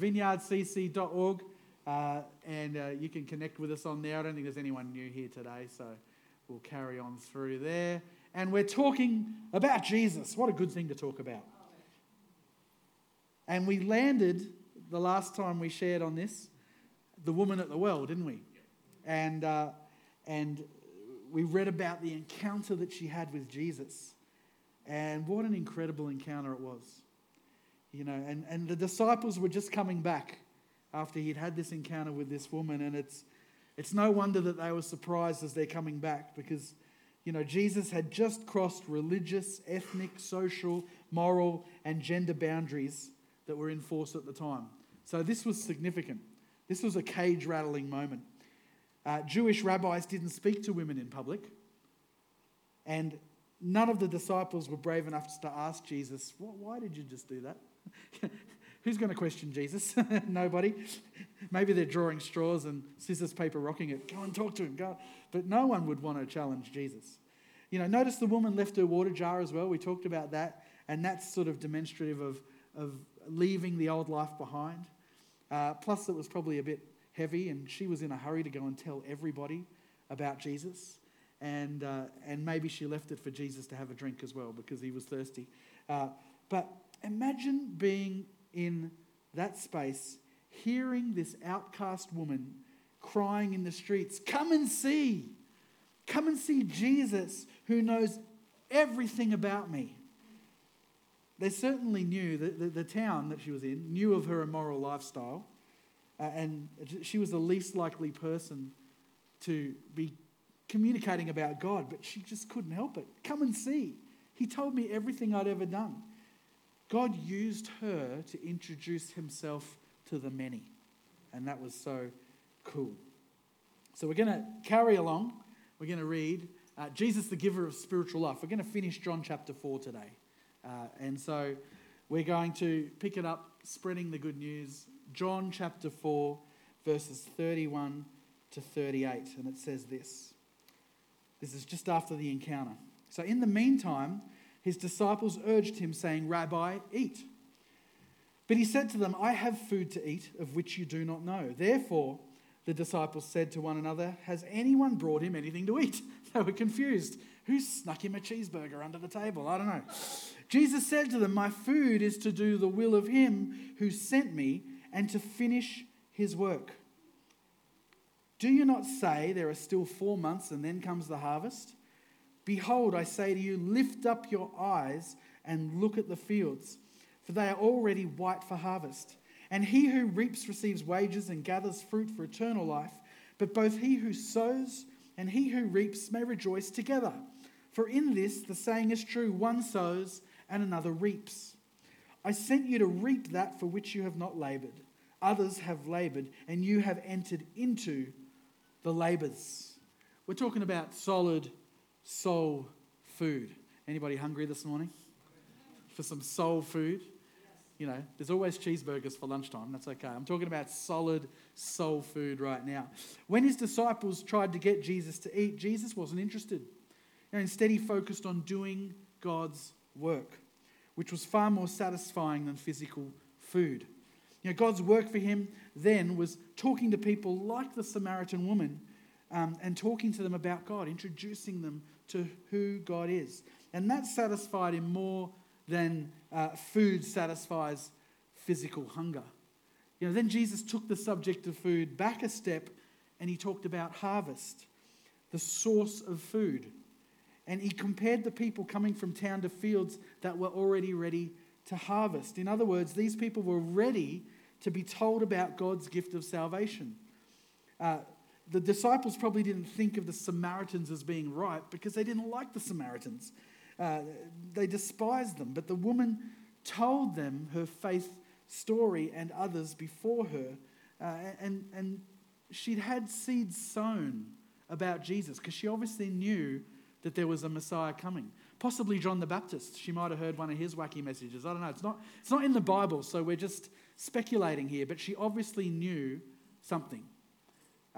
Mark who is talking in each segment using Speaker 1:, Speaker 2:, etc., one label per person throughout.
Speaker 1: vineyardcc.org, uh, and uh, you can connect with us on there. I don't think there's anyone new here today, so we'll carry on through there. And we're talking about Jesus. What a good thing to talk about. And we landed the last time we shared on this, the woman at the well, didn't we? And, uh, and we read about the encounter that she had with Jesus. And what an incredible encounter it was. You know, and, and the disciples were just coming back after he'd had this encounter with this woman. And it's, it's no wonder that they were surprised as they're coming back because, you know, Jesus had just crossed religious, ethnic, social, moral, and gender boundaries that were in force at the time. So this was significant. This was a cage rattling moment. Uh, Jewish rabbis didn't speak to women in public. And none of the disciples were brave enough to ask Jesus, Why did you just do that? Who's going to question Jesus? Nobody. Maybe they're drawing straws and scissors, paper, rocking it. Go and talk to him. Go. But no one would want to challenge Jesus. You know, notice the woman left her water jar as well. We talked about that. And that's sort of demonstrative of, of leaving the old life behind. Uh, plus, it was probably a bit heavy, and she was in a hurry to go and tell everybody about Jesus. And, uh, and maybe she left it for Jesus to have a drink as well because he was thirsty. Uh, but imagine being in that space, hearing this outcast woman crying in the streets, Come and see! Come and see Jesus who knows everything about me. They certainly knew that the, the, town that she was in knew of her immoral lifestyle, uh, and she was the least likely person to be communicating about God, but she just couldn't help it. Come and see. He told me everything I'd ever done. God used her to introduce himself to the many. And that was so cool. So we're going to carry along. We're going to read uh, Jesus, the giver of spiritual life. We're going to finish John chapter 4 today. Uh, and so we're going to pick it up, spreading the good news. John chapter 4, verses 31 to 38. And it says this this is just after the encounter. So in the meantime, his disciples urged him, saying, Rabbi, eat. But he said to them, I have food to eat of which you do not know. Therefore, the disciples said to one another, Has anyone brought him anything to eat? They were confused. Who snuck him a cheeseburger under the table? I don't know. Jesus said to them, My food is to do the will of him who sent me and to finish his work. Do you not say there are still four months and then comes the harvest? Behold, I say to you, lift up your eyes and look at the fields, for they are already white for harvest. And he who reaps receives wages and gathers fruit for eternal life. But both he who sows and he who reaps may rejoice together. For in this the saying is true one sows and another reaps. I sent you to reap that for which you have not labored. Others have labored, and you have entered into the labors. We're talking about solid soul food. Anybody hungry this morning? For some soul food? You know, there's always cheeseburgers for lunchtime. That's okay. I'm talking about solid soul food right now. When his disciples tried to get Jesus to eat, Jesus wasn't interested. You know, instead, he focused on doing God's work, which was far more satisfying than physical food. You know, God's work for him then was talking to people like the Samaritan woman um, and talking to them about God, introducing them to who God is. And that satisfied him more than uh, food satisfies physical hunger. You know, then Jesus took the subject of food back a step and he talked about harvest, the source of food. And he compared the people coming from town to fields that were already ready to harvest. In other words, these people were ready to be told about God's gift of salvation. Uh, the disciples probably didn't think of the Samaritans as being right because they didn't like the Samaritans. Uh, they despised them. But the woman told them her faith story and others before her. Uh, and, and she'd had seeds sown about Jesus because she obviously knew that there was a Messiah coming. Possibly John the Baptist. She might have heard one of his wacky messages. I don't know. It's not, it's not in the Bible, so we're just speculating here. But she obviously knew something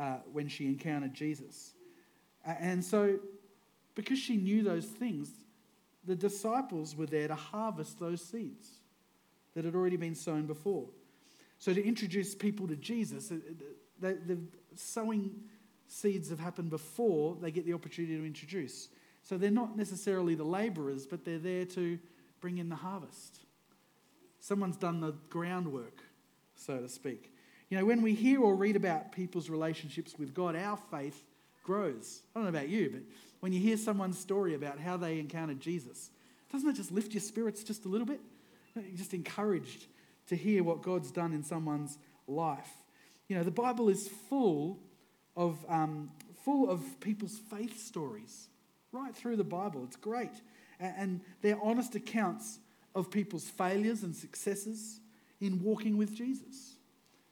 Speaker 1: uh, when she encountered Jesus. And so, because she knew those things, the disciples were there to harvest those seeds that had already been sown before. So to introduce people to Jesus, the, the sowing seeds have happened before they get the opportunity to introduce. So they're not necessarily the labourers, but they're there to bring in the harvest. Someone's done the groundwork, so to speak. You know, when we hear or read about people's relationships with God, our faith grows. I don't know about you, but when you hear someone's story about how they encountered Jesus, doesn't it just lift your spirits just a little bit? You're just encouraged to hear what God's done in someone's life. You know, the Bible is full of, um, full of people's faith stories right through the Bible. It's great. And they're honest accounts of people's failures and successes in walking with Jesus.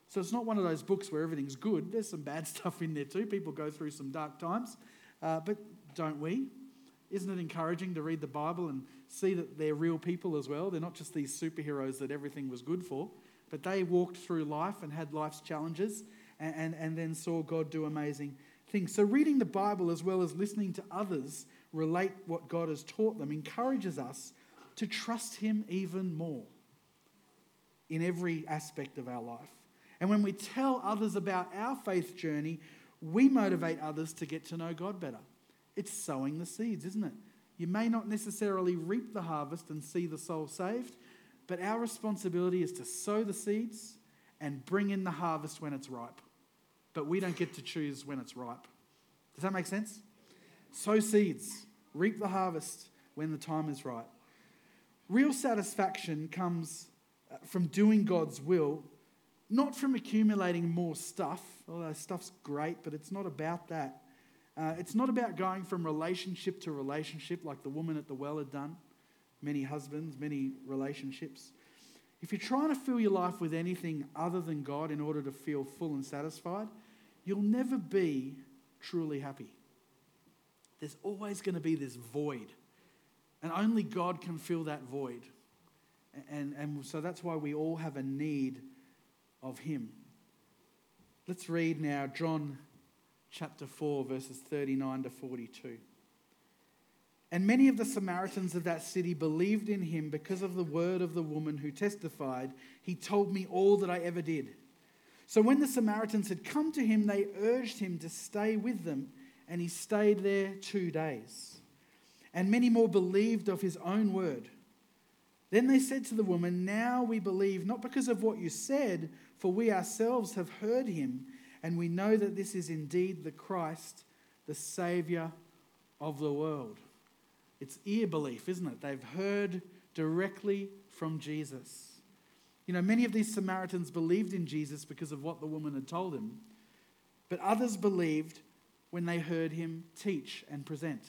Speaker 1: So it's not one of those books where everything's good. There's some bad stuff in there too. People go through some dark times. Uh, but don't we? Isn't it encouraging to read the Bible and see that they're real people as well? They're not just these superheroes that everything was good for, but they walked through life and had life's challenges and, and, and then saw God do amazing things. So, reading the Bible as well as listening to others relate what God has taught them encourages us to trust Him even more in every aspect of our life. And when we tell others about our faith journey, we motivate others to get to know God better. It's sowing the seeds, isn't it? You may not necessarily reap the harvest and see the soul saved, but our responsibility is to sow the seeds and bring in the harvest when it's ripe. But we don't get to choose when it's ripe. Does that make sense? Sow seeds, reap the harvest when the time is right. Real satisfaction comes uh, from doing God's will, not from accumulating more stuff, although stuff's great, but it's not about that. Uh, it's not about going from relationship to relationship like the woman at the well had done. Many husbands, many relationships. If you're trying to fill your life with anything other than God in order to feel full and satisfied, you'll never be truly happy. There's always going to be this void, and only God can fill that void. And, and so that's why we all have a need of Him. Let's read now John chapter 4, verses 39 to 42. And many of the Samaritans of that city believed in him because of the word of the woman who testified, He told me all that I ever did. So when the Samaritans had come to him, they urged him to stay with them, and he stayed there two days. And many more believed of his own word. Then they said to the woman, Now we believe, not because of what you said, for we ourselves have heard him, and we know that this is indeed the Christ, the Saviour of the world. It's ear belief, isn't it? They've heard directly from Jesus. You know, many of these Samaritans believed in Jesus because of what the woman had told him, but others believed when they heard him teach and present.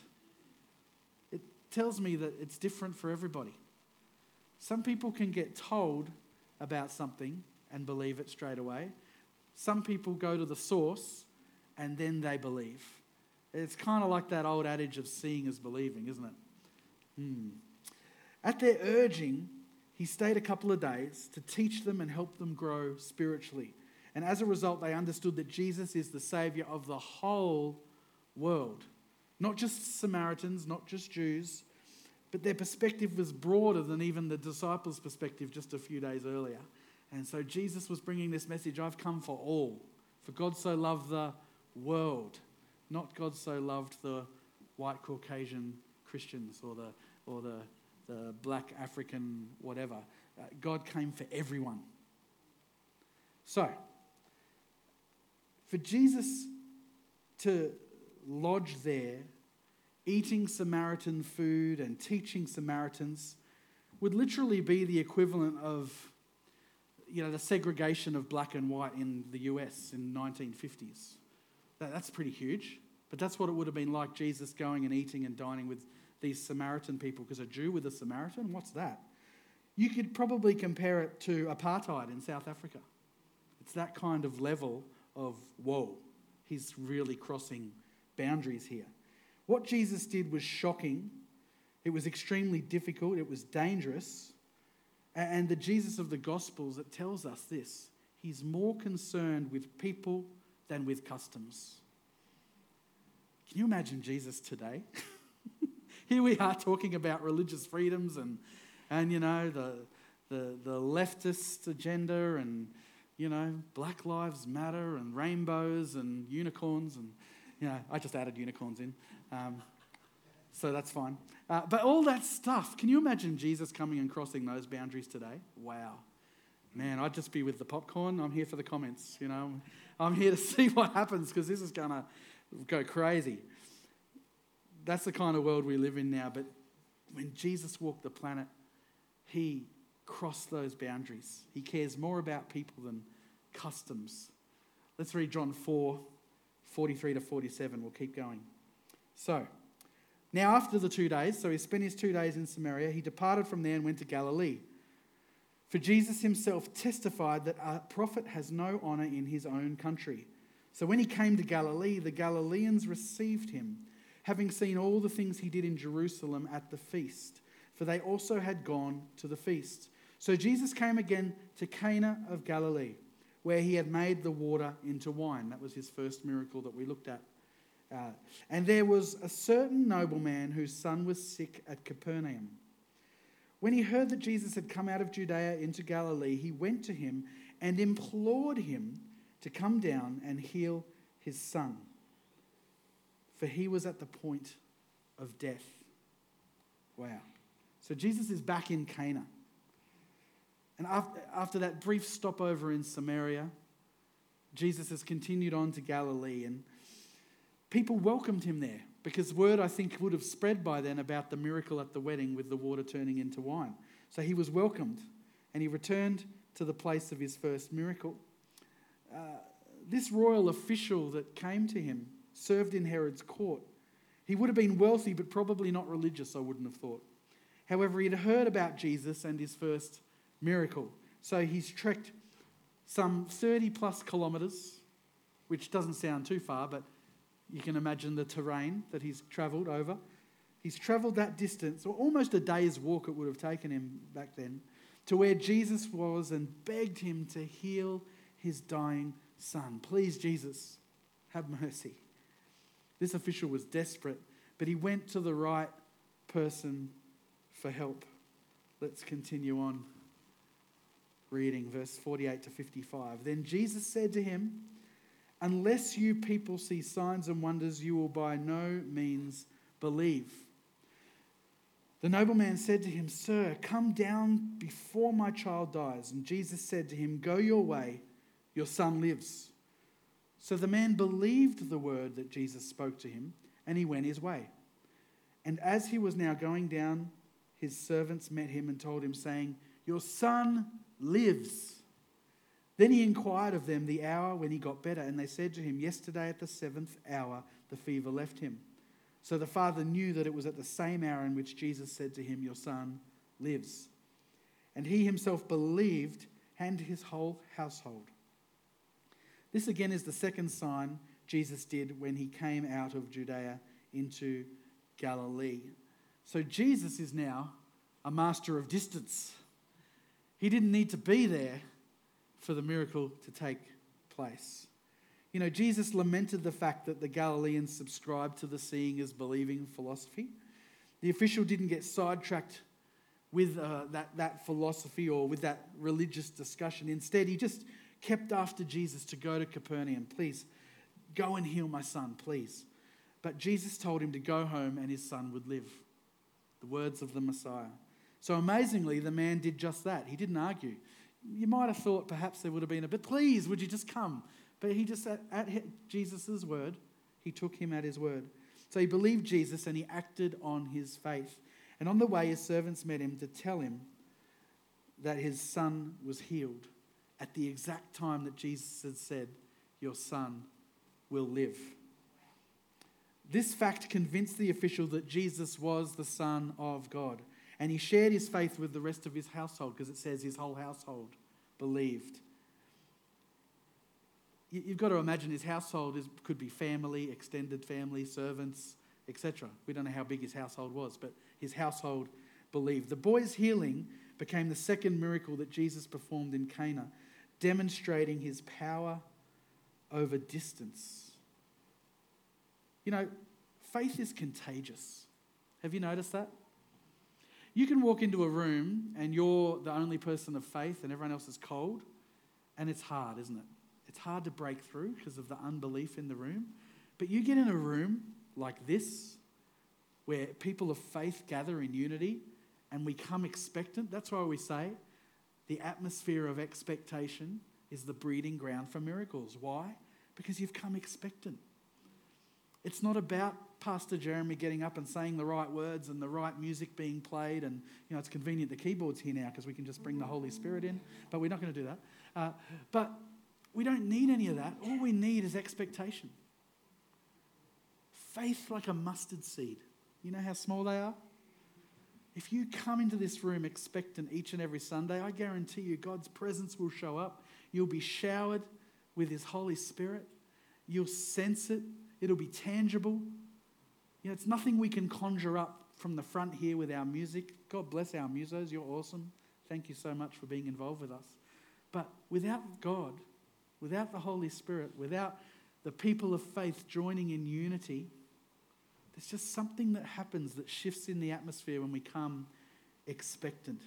Speaker 1: It tells me that it's different for everybody. Some people can get told about something and believe it straight away. Some people go to the source and then they believe. It's kind of like that old adage of seeing is believing, isn't it? Hmm. At their urging, he stayed a couple of days to teach them and help them grow spiritually. And as a result, they understood that Jesus is the Savior of the whole world. Not just Samaritans, not just Jews, but their perspective was broader than even the disciples' perspective just a few days earlier. And so Jesus was bringing this message I've come for all. For God so loved the world not God so loved the white Caucasian Christians or the, or the, the black African whatever. Uh, God came for everyone. So, for Jesus to lodge there, eating Samaritan food and teaching Samaritans would literally be the equivalent of you know, the segregation of black and white in the US in the 1950s. That, that's pretty huge. But that's what it would have been like Jesus going and eating and dining with these Samaritan people. Because a Jew with a Samaritan, what's that? You could probably compare it to apartheid in South Africa. It's that kind of level of, whoa, he's really crossing boundaries here. What Jesus did was shocking. It was extremely difficult. It was dangerous. And the Jesus of the Gospels, it tells us this He's more concerned with people than with customs. Can you imagine Jesus today? Here we are talking about religious freedoms and, and you know, the, the, the leftist agenda and you know, Black Lives Matter and rainbows and unicorns. And, you know, I just added unicorns in. Um, so that's fine. Uh, but all that stuff, can you imagine Jesus coming and crossing those boundaries today? Wow. Man, I'd just be with the popcorn. I'm here for the comments, you know. I'm here to see what happens because this is going to go crazy. That's the kind of world we live in now. But when Jesus walked the planet, he crossed those boundaries. He cares more about people than customs. Let's read John 4 43 to 47. We'll keep going. So, now after the two days, so he spent his two days in Samaria, he departed from there and went to Galilee. For Jesus himself testified that a prophet has no honor in his own country. So when he came to Galilee, the Galileans received him, having seen all the things he did in Jerusalem at the feast, for they also had gone to the feast. So Jesus came again to Cana of Galilee, where he had made the water into wine. That was his first miracle that we looked at. Uh, and there was a certain nobleman whose son was sick at Capernaum. When he heard that Jesus had come out of Judea into Galilee, he went to him and implored him to come down and heal his son, for he was at the point of death. Wow. So Jesus is back in Cana. And after, after that brief stopover in Samaria, Jesus has continued on to Galilee, and people welcomed him there because word, I think, would have spread by then about the miracle at the wedding with the water turning into wine. So he was welcomed and he returned to the place of his first miracle. Uh, this royal official that came to him served in Herod's court. He would have been wealthy, but probably not religious, I wouldn't have thought. However, he'd heard about Jesus and his first miracle. So he's trekked some 30 plus kilometres, which doesn't sound too far, but you can imagine the terrain that he's travelled over. He's travelled that distance, or almost a day's walk it would have taken him back then, to where Jesus was and begged him to heal his dying son. Please, Jesus, have mercy. This official was desperate, but he went to the right person for help. Let's continue on reading verse 48 to 55. Then Jesus said to him, Unless you people see signs and wonders, you will by no means believe. The nobleman said to him, Sir, come down before my child dies. And Jesus said to him, Go your way, your son lives. So the man believed the word that Jesus spoke to him, and he went his way. And as he was now going down, his servants met him and told him, saying, Your son lives. Then he inquired of them the hour when he got better, and they said to him, Yesterday at the seventh hour the fever left him. So the father knew that it was at the same hour in which Jesus said to him, Your son lives. And he himself believed, and his whole household. This again is the second sign Jesus did when he came out of Judea into Galilee. So Jesus is now a master of distance. He didn't need to be there for the miracle to take place. You know, Jesus lamented the fact that the Galileans subscribed to the seeing as believing philosophy. The official didn't get sidetracked with uh, that, that philosophy or with that religious discussion. Instead, he just kept after Jesus to go to Capernaum. Please, go and heal my son, please. But Jesus told him to go home and his son would live. The words of the Messiah. So amazingly, the man did just that. He didn't argue you might have thought perhaps there would have been a, but please, would you just come? But he just, at, at Jesus' word, he took him at his word. So he believed Jesus and he acted on his faith. And on the way, his servants met him to tell him that his son was healed at the exact time that Jesus had said, Your son will live. This fact convinced the official that Jesus was the Son of God. And he shared his faith with the rest of his household because it says his whole household believed. You've got to imagine his household is, could be family, extended family, servants, etc. We don't know how big his household was, but his household believed. The boy's healing became the second miracle that Jesus performed in Cana, demonstrating his power over distance. You know, faith is contagious. Have you noticed that? You can walk into a room and you're the only person of faith and everyone else is cold, And it's hard, isn't it? It's hard to break through because of the unbelief in the room. But you get in a room like this, where people of faith gather in unity and we come expectant. That's why we say the atmosphere of expectation is the breeding ground for miracles. Why? Because you've come expectant. It's not about Pastor Jeremy getting up and saying the right words and the right music being played. And, you know, it's convenient the keyboard's here now because we can just bring the Holy Spirit in, but we're not going to do that. Uh, but we don't need any of that. All we need is expectation. Faith like a mustard seed. You know how small they are? If you come into this room expectant each and every Sunday, I guarantee you God's presence will show up. You'll be showered with His Holy Spirit. You'll sense it. It'll be tangible. You know, it's nothing we can conjure up from the front here with our music. God bless our musos. You're awesome. Thank you so much for being involved with us. But without God, without the Holy Spirit, without the people of faith joining in unity, there's just something that happens that shifts in the atmosphere when we come expectant.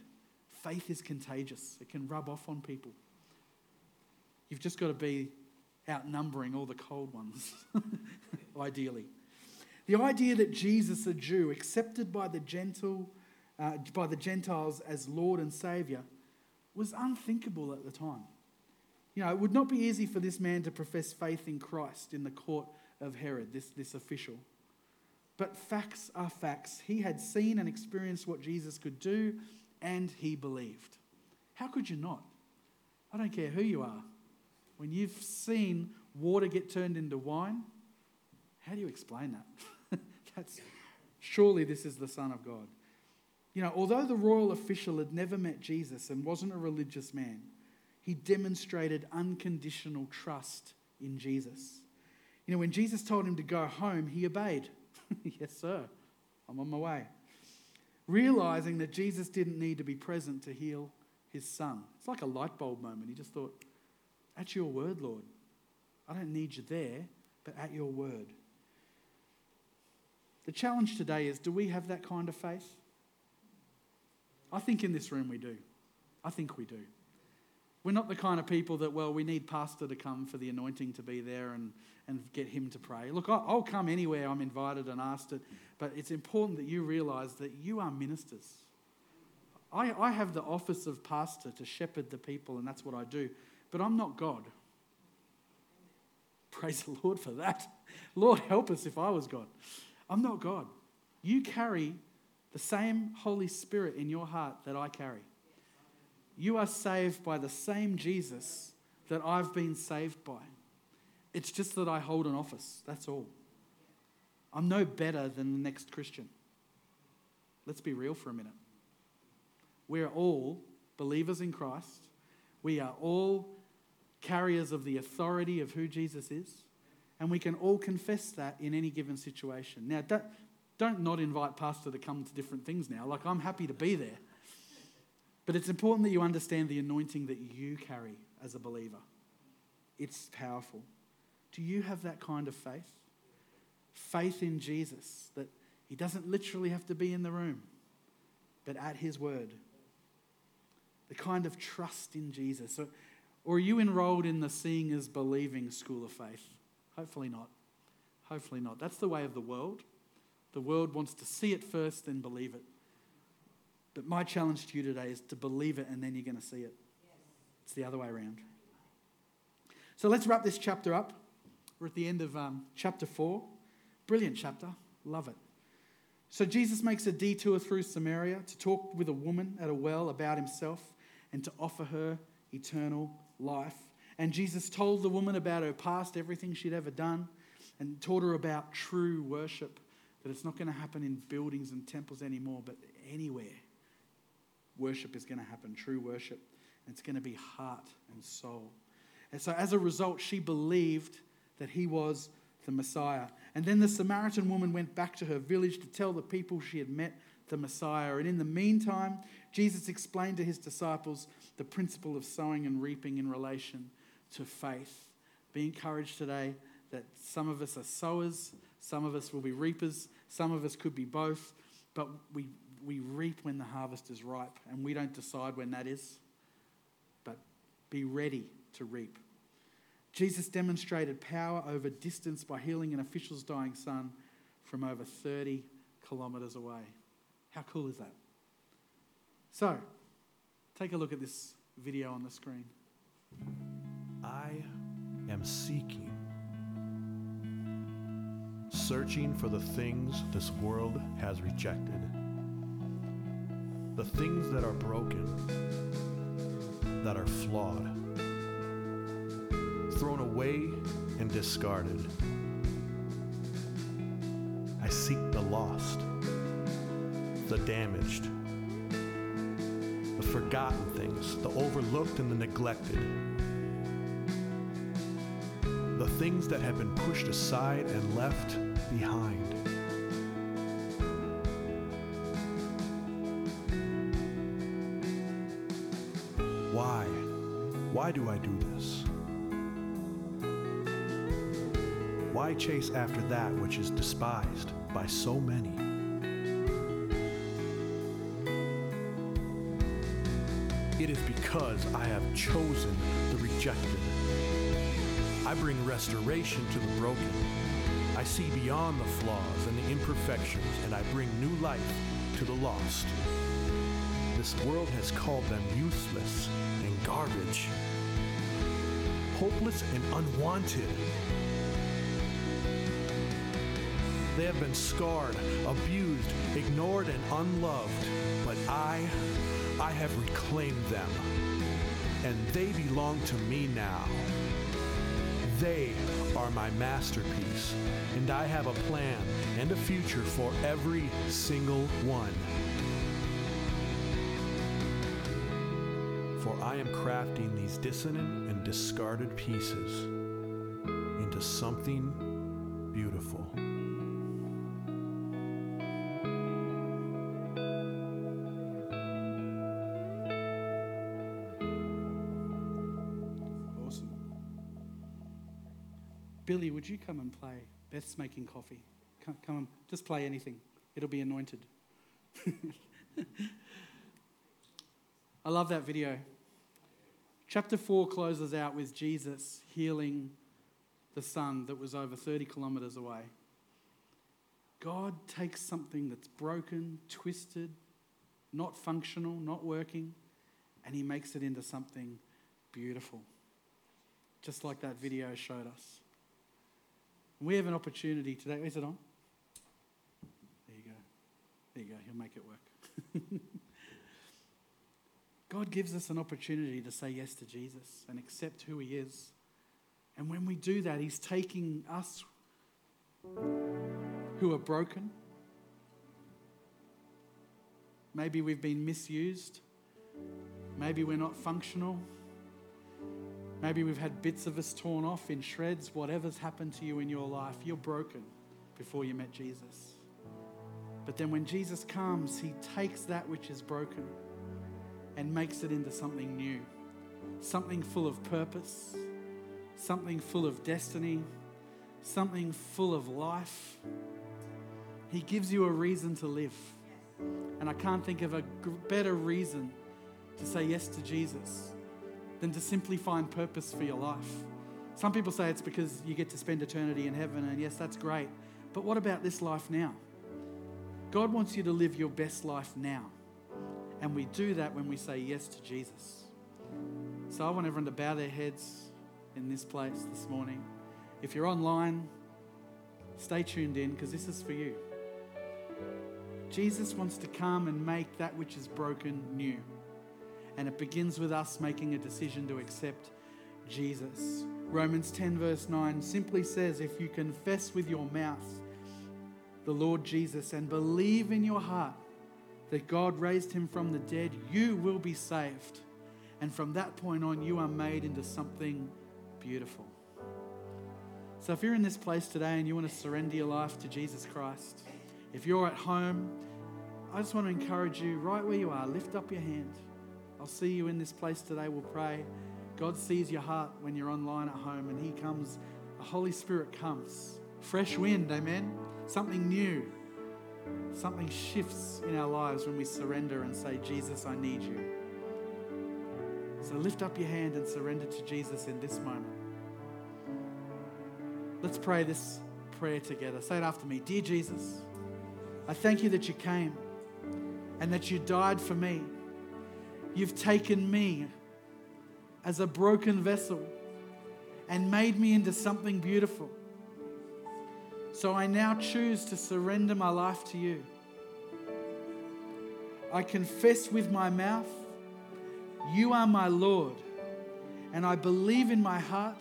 Speaker 1: Faith is contagious, it can rub off on people. You've just got to be outnumbering all the cold ones, ideally. The idea that Jesus, a Jew, accepted by the, gentle, uh, by the Gentiles as Lord and Saviour, was unthinkable at the time. You know, it would not be easy for this man to profess faith in Christ in the court of Herod, this, this official. But facts are facts. He had seen and experienced what Jesus could do, and he believed. How could you not? I don't care who you are. When you've seen water get turned into wine, how do you explain that? That's surely this is the Son of God. You know, although the royal official had never met Jesus and wasn't a religious man, he demonstrated unconditional trust in Jesus. You know, when Jesus told him to go home, he obeyed. yes, sir, I'm on my way. Realizing that Jesus didn't need to be present to heal his son. It's like a light bulb moment. He just thought, At your word, Lord. I don't need you there, but at your word. The challenge today is do we have that kind of faith? I think in this room we do. I think we do. We're not the kind of people that, well, we need pastor to come for the anointing to be there and, and get him to pray. Look, I'll come anywhere I'm invited and asked it, but it's important that you realize that you are ministers. I, I have the office of pastor to shepherd the people, and that's what I do, but I'm not God. Praise the Lord for that. Lord, help us if I was God. I'm not God. You carry the same Holy Spirit in your heart that I carry. You are saved by the same Jesus that I've been saved by. It's just that I hold an office, that's all. I'm no better than the next Christian. Let's be real for a minute. We're all believers in Christ. We are all carriers of the authority of who Jesus is. And we can all confess that in any given situation. Now, don't, don't not invite Pastor to come to different things now. Like, I'm happy to be there. But it's important that you understand the anointing that you carry as a believer. It's powerful. Do you have that kind of faith? Faith in Jesus, that he doesn't literally have to be in the room, but at his word. The kind of trust in Jesus. Or are you enrolled in the seeing as believing school of faith? Hopefully not. Hopefully not. That's the way of the world. The world wants to see it first, then believe it. But my challenge to you today is to believe it and then you're going to see it. It's the other way around. So let's wrap this chapter up. We're at the end of um, chapter 4. Brilliant chapter. Love it. So Jesus makes a detour through Samaria to talk with a woman at a well about himself and to offer her eternal life. And Jesus told the woman about her past, everything she'd ever done, and taught her about true worship, that it's not going to happen in buildings and temples anymore, but anywhere worship is going to happen, true worship. It's going to be heart and soul. And so, as a result, she believed that he was the Messiah. And then the Samaritan woman went back to her village to tell the people she had met the Messiah. And in the meantime, Jesus explained to his disciples the principle of sowing and reaping in relation to faith. Be encouraged today that some of us are sowers, some of us will be reapers, some of us could be both, but we, we reap when the harvest is ripe, and we don't decide when that is. But be ready to reap. Jesus demonstrated power over distance by healing an official's dying son from over 30 kilometres away. How cool is that? So, take a look at this video on the screen.
Speaker 2: I am seeking, searching for the things this world has rejected, the things that are broken, that are flawed, thrown away and discarded. I seek the lost, the damaged, the forgotten things, the overlooked and the neglected the things that have been pushed aside and left behind. Why? Why do I do this? Why chase after that which is despised by so many? Because I have chosen the rejected. I bring restoration to the broken. I see beyond the flaws and the imperfections, and I bring new life to the lost. This world has called them useless and garbage, hopeless and unwanted. They have been scarred, abused, ignored, and unloved, but I, I have reclaimed them, and they belong to me now. They are my masterpiece, and I have a plan and a future for every single one. For I am crafting these dissonant and discarded pieces into something beautiful.
Speaker 1: Billy, would you come and play? Beth's making coffee. Come, come and just play anything. It'll be anointed. I love that video. Chapter 4 closes out with Jesus healing the son that was over 30 kilometers away. God takes something that's broken, twisted, not functional, not working, and he makes it into something beautiful. Just like that video showed us. We have an opportunity today. Is it on? There you go. There you go. He'll make it work. God gives us an opportunity to say yes to Jesus and accept who He is. And when we do that, He's taking us who are broken. Maybe we've been misused. Maybe we're not functional. Maybe we've had bits of us torn off in shreds. Whatever's happened to you in your life, you're broken before you met Jesus. But then when Jesus comes, He takes that which is broken and makes it into something new, something full of purpose, something full of destiny, something full of life. He gives you a reason to live. And I can't think of a better reason to say yes to Jesus than to simply find purpose for your life. Some people say it's because you get to spend eternity in heaven, and yes, that's great. But what about this life now? God wants you to live your best life now. And we do that when we say yes to Jesus. So I want everyone to bow their heads in this place this morning. If you're online, stay tuned in because this is for you. Jesus wants to come and make that which is broken new. And it begins with us making a decision to accept Jesus. Romans 10, verse 9 simply says if you confess with your mouth the Lord Jesus and believe in your heart that God raised him from the dead, you will be saved. And from that point on, you are made into something beautiful. So if you're in this place today and you want to surrender your life to Jesus Christ, if you're at home, I just want to encourage you right where you are, lift up your hand. I'll see you in this place today. We'll pray. God sees your heart when you're online at home and He comes, the Holy Spirit comes. Fresh wind, amen? Something new. Something shifts in our lives when we surrender and say, Jesus, I need you. So lift up your hand and surrender to Jesus in this moment. Let's pray this prayer together. Say it after me Dear Jesus, I thank you that you came and that you died for me. You've taken me as a broken vessel and made me into something beautiful. So I now choose to surrender my life to you. I confess with my mouth, You are my Lord, and I believe in my heart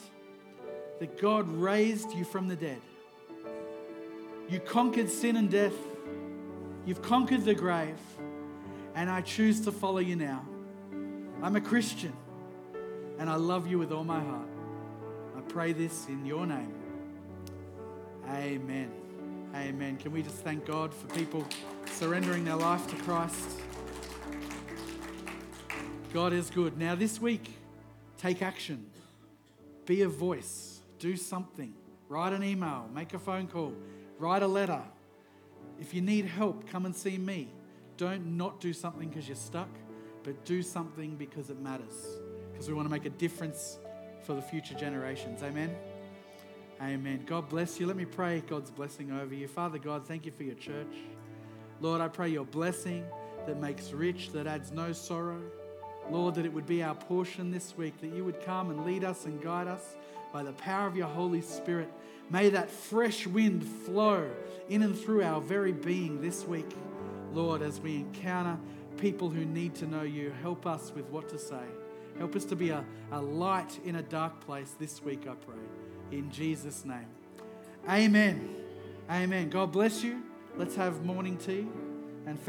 Speaker 1: that God raised you from the dead. You conquered sin and death, you've conquered the grave, and I choose to follow you now. I'm a Christian, and I love you with all my heart. I pray this in your name. Amen. Amen. Can we just thank God for people surrendering their life to Christ? God is good. Now, this week, take action. Be a voice. Do something. Write an email. Make a phone call. Write a letter. If you need help, come and see me. Don't not do something because you're stuck, but do something because it matters. Because we want to make a difference for the future generations. Amen. Amen. God bless you. Let me pray God's blessing over you. Father God, thank you for your church. Lord, I pray your blessing that makes rich, that adds no sorrow. Lord, that it would be our portion this week, that you would come and lead us and guide us by the power of your Holy Spirit. May that fresh wind flow in and through our very being this week, Lord, as we encounter people who need to know you. Help us with what to say. Help us to be a, a light in a dark place this week, I pray in Jesus' name. Amen. Amen. God bless you. Let's have morning tea and